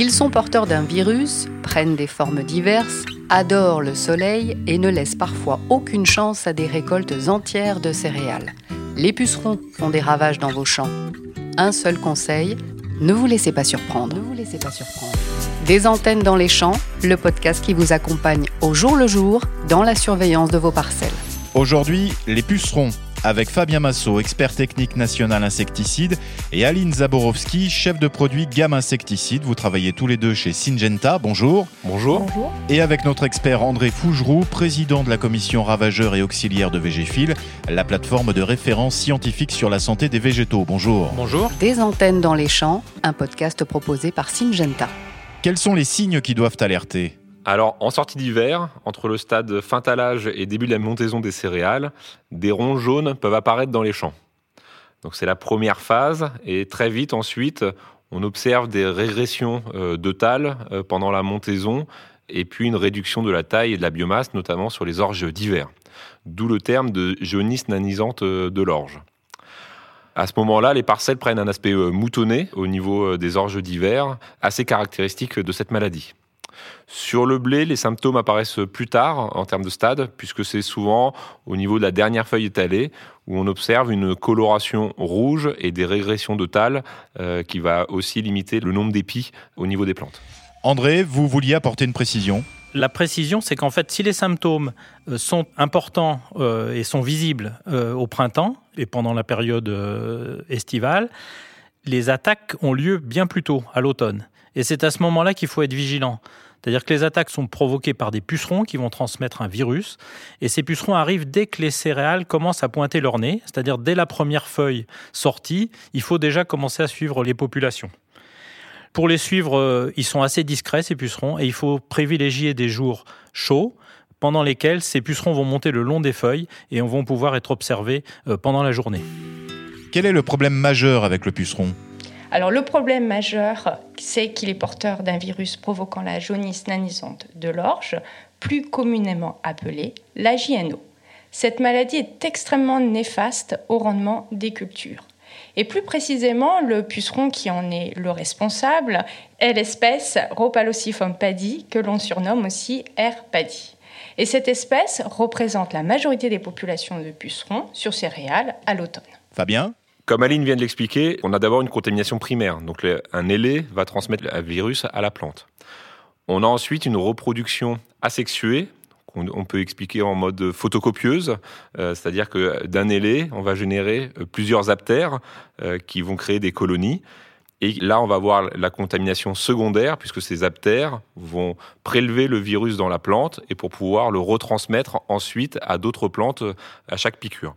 Ils sont porteurs d'un virus, prennent des formes diverses, adorent le soleil et ne laissent parfois aucune chance à des récoltes entières de céréales. Les pucerons font des ravages dans vos champs. Un seul conseil, ne vous laissez pas surprendre. Ne vous laissez pas surprendre. Des antennes dans les champs, le podcast qui vous accompagne au jour le jour dans la surveillance de vos parcelles. Aujourd'hui, les pucerons avec Fabien Massot, expert technique national insecticide, et Aline Zaborowski, chef de produit gamme insecticide. Vous travaillez tous les deux chez Syngenta. Bonjour. Bonjour. Et avec notre expert André Fougeroux, président de la commission ravageurs et auxiliaires de Végéfil, la plateforme de référence scientifique sur la santé des végétaux. Bonjour. Bonjour. Des antennes dans les champs, un podcast proposé par Syngenta. Quels sont les signes qui doivent alerter? Alors, en sortie d'hiver, entre le stade fin talage et début de la montaison des céréales, des ronds jaunes peuvent apparaître dans les champs. Donc, c'est la première phase, et très vite ensuite, on observe des régressions euh, de talle euh, pendant la montaison, et puis une réduction de la taille et de la biomasse, notamment sur les orges d'hiver. D'où le terme de jaunisse nanisante euh, de l'orge. À ce moment-là, les parcelles prennent un aspect moutonné au niveau des orges d'hiver, assez caractéristique de cette maladie. Sur le blé, les symptômes apparaissent plus tard en termes de stade, puisque c'est souvent au niveau de la dernière feuille étalée où on observe une coloration rouge et des régressions de talle euh, qui va aussi limiter le nombre d'épis au niveau des plantes. André, vous vouliez apporter une précision? La précision, c'est qu'en fait, si les symptômes euh, sont importants euh, et sont visibles au printemps et pendant la période estivale, les attaques ont lieu bien plus tôt, à l'automne. Et c'est à ce moment-là qu'il faut être vigilant. C'est-à-dire que les attaques sont provoquées par des pucerons qui vont transmettre un virus. Et ces pucerons arrivent dès que les céréales commencent à pointer leur nez, c'est-à-dire dès la première feuille sortie, il faut déjà commencer à suivre les populations. Pour les suivre, euh, ils sont assez discrets, ces pucerons, et il faut privilégier des jours chauds pendant lesquels ces pucerons vont monter le long des feuilles et vont pouvoir être observés euh, pendant la journée. Quel est le problème majeur avec le puceron? Alors le problème majeur, c'est qu'il est porteur d'un virus provoquant la jaunisse nanisante de l'orge, plus communément appelée la JNO. Cette maladie est extrêmement néfaste au rendement des cultures. Et plus précisément, le puceron qui en est le responsable est l'espèce Rhopalocifum paddy, que l'on surnomme aussi R. paddy. Et cette espèce représente la majorité des populations de pucerons sur céréales à l'automne. Fabien? Comme Aline vient de l'expliquer, on a d'abord une contamination primaire. Donc un ailé va transmettre le virus à la plante. On a ensuite une reproduction asexuée, qu'on peut expliquer en mode photocopieuse, euh, c'est-à-dire que d'un ailé, on va générer euh, plusieurs aptères euh, qui vont créer des colonies. Et là, on va voir la contamination secondaire, puisque ces aptères vont prélever le virus dans la plante et pour pouvoir le retransmettre ensuite à d'autres plantes à chaque piqûre.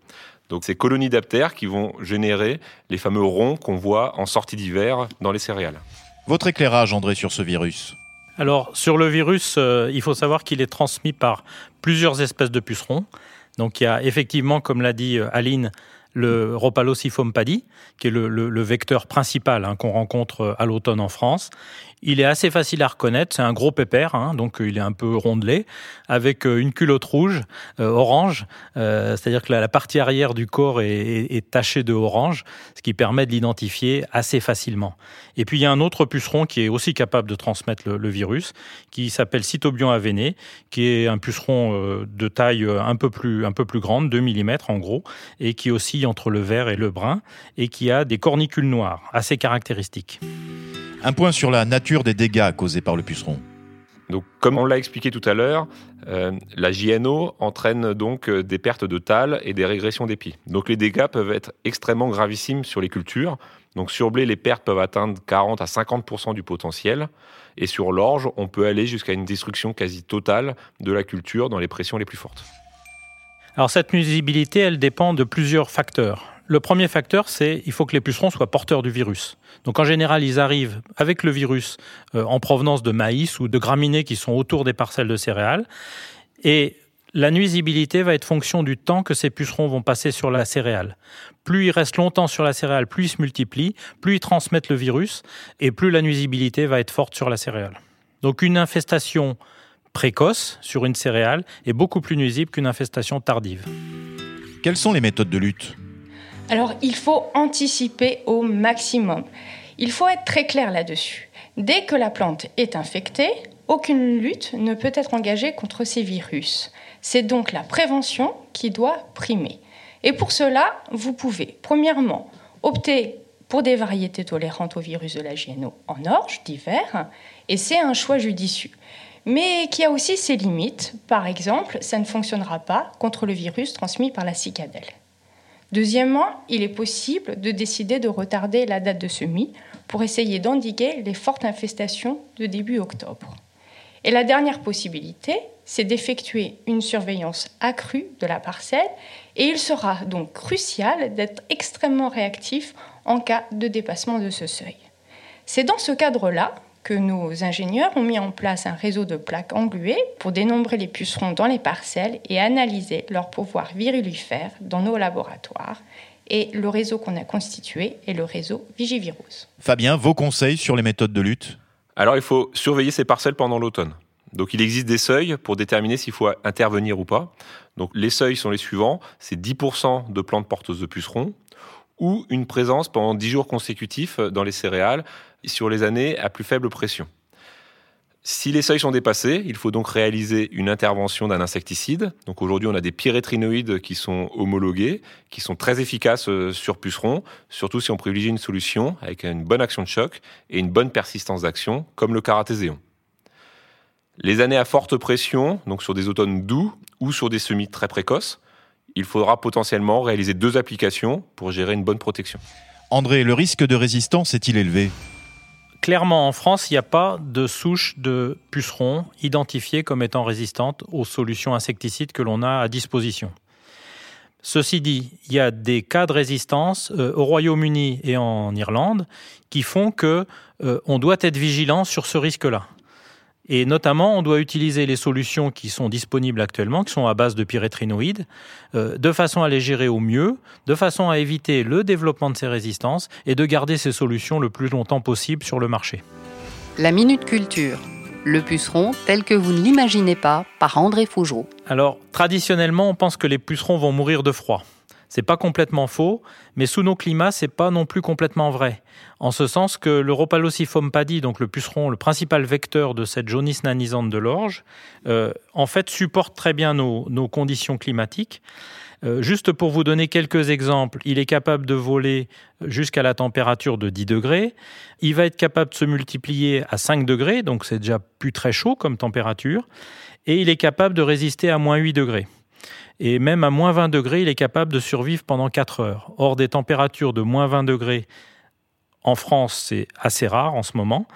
Donc ces colonies d'aptères qui vont générer les fameux ronds qu'on voit en sortie d'hiver dans les céréales. Votre éclairage, André, sur ce virus Alors, sur le virus, euh, il faut savoir qu'il est transmis par plusieurs espèces de pucerons. Donc, il y a effectivement, comme l'a dit euh, Aline, le Rhopalocifum paddy, qui est le, vecteur principal hein, qu'on rencontre euh, à l'automne en France. Il est assez facile à reconnaître, c'est un gros pépère, hein, donc il est un peu rondelé, avec euh, une culotte rouge, euh, orange, c'est-à-dire que la, partie arrière du corps est, tachée de orange, ce qui permet de l'identifier assez facilement. Et puis il y a un autre puceron qui est aussi capable de transmettre le, virus, qui s'appelle Cytobion avéné, qui est un puceron de taille un peu plus, un peu plus grande, 2 mm en gros, et qui aussi entre le vert et le brun et qui a des cornicules noires assez caractéristiques. Un point sur la nature des dégâts causés par le puceron. Donc, comme on l'a expliqué tout à l'heure, euh, la JNO entraîne donc euh, des pertes de talle et des régressions d'épis. Donc, les dégâts peuvent être extrêmement gravissimes sur les cultures. Donc, sur blé, les pertes peuvent atteindre 40 à 50% du potentiel. Et sur l'orge, on peut aller jusqu'à une destruction quasi totale de la culture dans les pressions les plus fortes. Alors cette nuisibilité, elle dépend de plusieurs facteurs. Le premier facteur, c'est il faut que les pucerons soient porteurs du virus. Donc en général, ils arrivent avec le virus euh, en provenance de maïs ou de graminées qui sont autour des parcelles de céréales. Et la nuisibilité va être fonction du temps que ces pucerons vont passer sur la céréale. Plus ils restent longtemps sur la céréale, plus ils se multiplient, plus ils transmettent le virus, et plus la nuisibilité va être forte sur la céréale. Donc une infestation précoce sur une céréale est beaucoup plus nuisible qu'une infestation tardive. Quelles sont les méthodes de lutte? Alors, il faut anticiper au maximum. Il faut être très clair là-dessus. Dès que la plante est infectée, aucune lutte ne peut être engagée contre ces virus. C'est donc la prévention qui doit primer. Et pour cela, vous pouvez, premièrement, opter pour des variétés tolérantes au virus de la GNO en orge d'hiver, et c'est un choix judicieux. Mais qui a aussi ses limites. Par exemple, ça ne fonctionnera pas contre le virus transmis par la cicadelle. Deuxièmement, il est possible de décider de retarder la date de semis pour essayer d'endiguer les fortes infestations de début octobre. Et la dernière possibilité, c'est d'effectuer une surveillance accrue de la parcelle et il sera donc crucial d'être extrêmement réactif en cas de dépassement de ce seuil. C'est dans ce cadre-là que nos ingénieurs ont mis en place un réseau de plaques engluées pour dénombrer les pucerons dans les parcelles et analyser leur pouvoir virulifère dans nos laboratoires. Et le réseau qu'on a constitué est le réseau Vigivirus. Fabien, vos conseils sur les méthodes de lutte? Alors il faut surveiller ces parcelles pendant l'automne. Donc il existe des seuils pour déterminer s'il faut intervenir ou pas. Donc les seuils sont les suivants, c'est 10% de plantes porteuses de pucerons ou une présence pendant 10 jours consécutifs dans les céréales sur les années à plus faible pression. Si les seuils sont dépassés, il faut donc réaliser une intervention d'un insecticide. Donc aujourd'hui, on a des pyrétrinoïdes qui sont homologués, qui sont très efficaces euh, sur pucerons, surtout si on privilégie une solution avec une bonne action de choc et une bonne persistance d'action, comme le caratéséon. Les années à forte pression, donc sur des automnes doux ou sur des semis très précoces, il faudra potentiellement réaliser deux applications pour gérer une bonne protection. André, le risque de résistance est-il élevé? Clairement, en France, il n'y a pas de souche de pucerons identifiée comme étant résistante aux solutions insecticides que l'on a à disposition. Ceci dit, il y a des cas de résistance euh, au Royaume-Uni et en Irlande qui font que euh, on doit être vigilant sur ce risque-là. Et notamment, on doit utiliser les solutions qui sont disponibles actuellement, qui sont à base de pyrétrinoïdes, euh, de façon à les gérer au mieux, de façon à éviter le développement de ces résistances et de garder ces solutions le plus longtemps possible sur le marché. La Minute Culture. Le puceron tel que vous ne l'imaginez pas par André Fougereau. Alors, traditionnellement, on pense que les pucerons vont mourir de froid. C'est pas complètement faux, mais sous nos climats, c'est pas non plus complètement vrai. En ce sens que le Rhopalocifum padi, donc le puceron, le principal vecteur de cette jaunisse nanisante de l'orge, euh, en fait supporte très bien nos, conditions climatiques. Euh, juste pour vous donner quelques exemples, il est capable de voler jusqu'à la température de 10 degrés. Il va être capable de se multiplier à 5 degrés, donc c'est déjà plus très chaud comme température. Et il est capable de résister à moins 8 degrés. Et même à moins 20 degrés, il est capable de survivre pendant 4 heures. Or, des températures de moins 20 degrés en France, c'est assez rare en ce moment.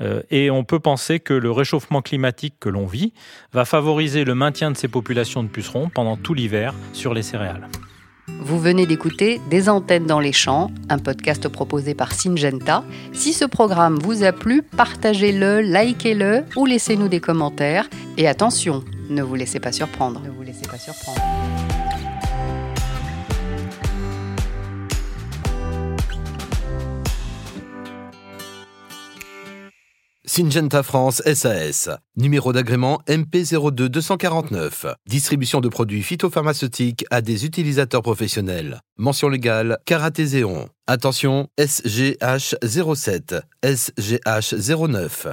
Euh, et on peut penser que le réchauffement climatique que l'on vit va favoriser le maintien de ces populations de pucerons pendant tout l'hiver sur les céréales. Vous venez d'écouter Des antennes dans les champs, un podcast proposé par Syngenta. Si ce programme vous a plu, partagez-le, likez-le ou laissez-nous des commentaires. Et attention, ne vous laissez pas surprendre. Laissez pas surprendre. Syngenta France SAS. Numéro d'agrément MP02 249. Distribution de produits phytopharmaceutiques à des utilisateurs professionnels. Mention légale Karatéséon. Attention SGH 07, SGH 09.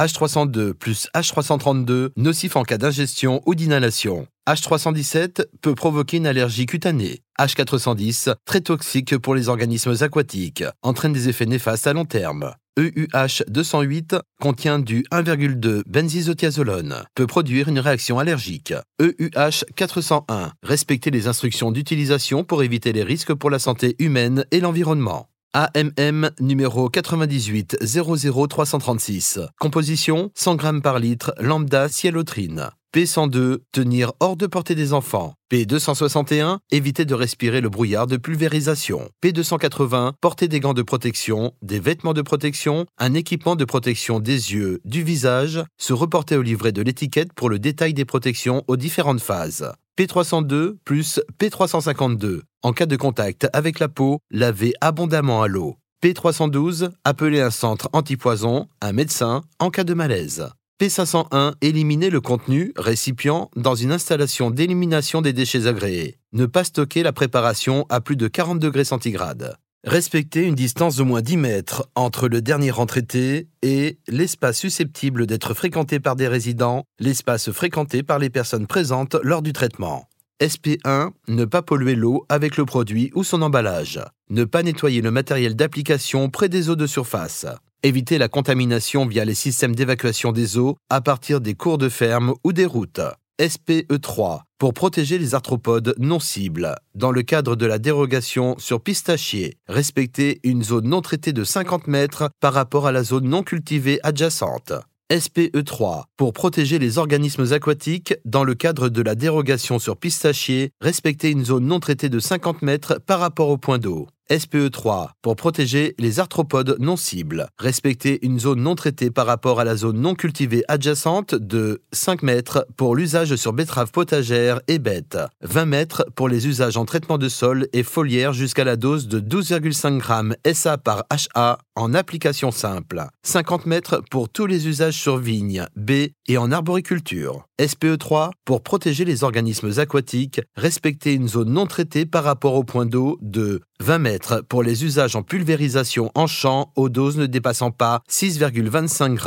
H302 plus H332 nocif en cas d'ingestion ou d'inhalation. H317 peut provoquer une allergie cutanée. H410 très toxique pour les organismes aquatiques, entraîne des effets néfastes à long terme. EUH 208 contient du 1,2 benzisothiazolone, peut produire une réaction allergique. EUH 401 respecter les instructions d'utilisation pour éviter les risques pour la santé humaine et l'environnement. AMM numéro 98 00336. Composition 100 g par litre lambda cialotrine. P102 tenir hors de portée des enfants. P261 éviter de respirer le brouillard de pulvérisation. P280 porter des gants de protection, des vêtements de protection, un équipement de protection des yeux, du visage, se reporter au livret de l'étiquette pour le détail des protections aux différentes phases. P302 plus P352. En cas de contact avec la peau, lavez abondamment à l'eau. P312, appelez un centre antipoison, un médecin, en cas de malaise. P501, éliminer le contenu, récipient, dans une installation d'élimination des déchets agréés. Ne pas stocker la préparation à plus de 40 degrés centigrades. Respecter une distance d'au moins 10 mètres entre le dernier rang traité et l'espace susceptible d'être fréquenté par des résidents, l'espace fréquenté par les personnes présentes lors du traitement. SP1. Ne pas polluer l'eau avec le produit ou son emballage. Ne pas nettoyer le matériel d'application près des eaux de surface. Éviter la contamination via les systèmes d'évacuation des eaux à partir des cours de ferme ou des routes. SPE3 pour protéger les arthropodes non cibles. Dans le cadre de la dérogation sur pistachier, respecter une zone non traitée de 50 mètres par rapport à la zone non cultivée adjacente. SPE3 pour protéger les organismes aquatiques dans le cadre de la dérogation sur pistachier, respecter une zone non traitée de 50 mètres par rapport au point d'eau. SPE3 pour protéger les arthropodes non cibles. Respecter une zone non traitée par rapport à la zone non cultivée adjacente de 5 mètres pour l'usage sur betteraves potagères et bêtes. 20 mètres pour les usages en traitement de sol et foliaire jusqu'à la dose de 12,5 g SA par HA en application simple. 50 mètres pour tous les usages sur vignes, baies et en arboriculture. SPE3 pour protéger les organismes aquatiques. Respecter une zone non traitée par rapport au point d'eau de 20 mètres pour les usages en pulvérisation en champ aux doses ne dépassant pas 6,25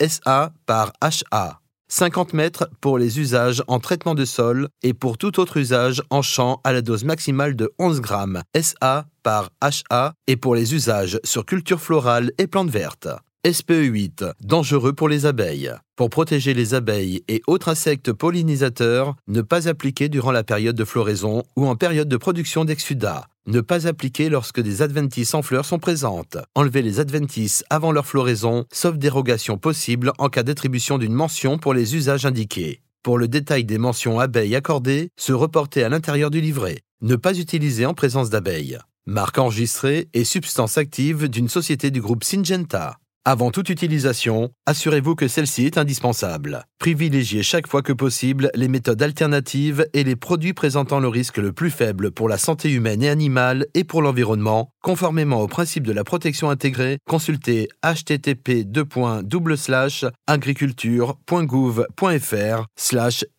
g SA par HA. 50 mètres pour les usages en traitement de sol et pour tout autre usage en champ à la dose maximale de 11 g SA par HA et pour les usages sur culture florale et plantes vertes. SPE8, dangereux pour les abeilles. Pour protéger les abeilles et autres insectes pollinisateurs, ne pas appliquer durant la période de floraison ou en période de production d'exsudat. Ne pas appliquer lorsque des adventices en fleurs sont présentes. Enlever les adventices avant leur floraison, sauf dérogation possible en cas d'attribution d'une mention pour les usages indiqués. Pour le détail des mentions abeilles accordées, se reporter à l'intérieur du livret. Ne pas utiliser en présence d'abeilles. Marque enregistrée et substance active d'une société du groupe Syngenta. Avant toute utilisation, assurez-vous que celle-ci est indispensable. Privilégiez chaque fois que possible les méthodes alternatives et les produits présentant le risque le plus faible pour la santé humaine et animale et pour l'environnement, conformément au principe de la protection intégrée. Consultez http agriculture.gouv.fr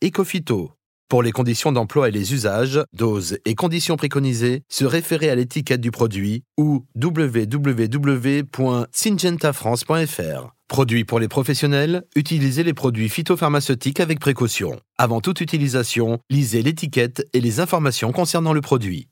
ecofito. Pour les conditions d'emploi et les usages, doses et conditions préconisées, se référer à l'étiquette du produit ou www.syngentafrance.fr. Produits pour les professionnels, utilisez les produits phytopharmaceutiques avec précaution. Avant toute utilisation, lisez l'étiquette et les informations concernant le produit.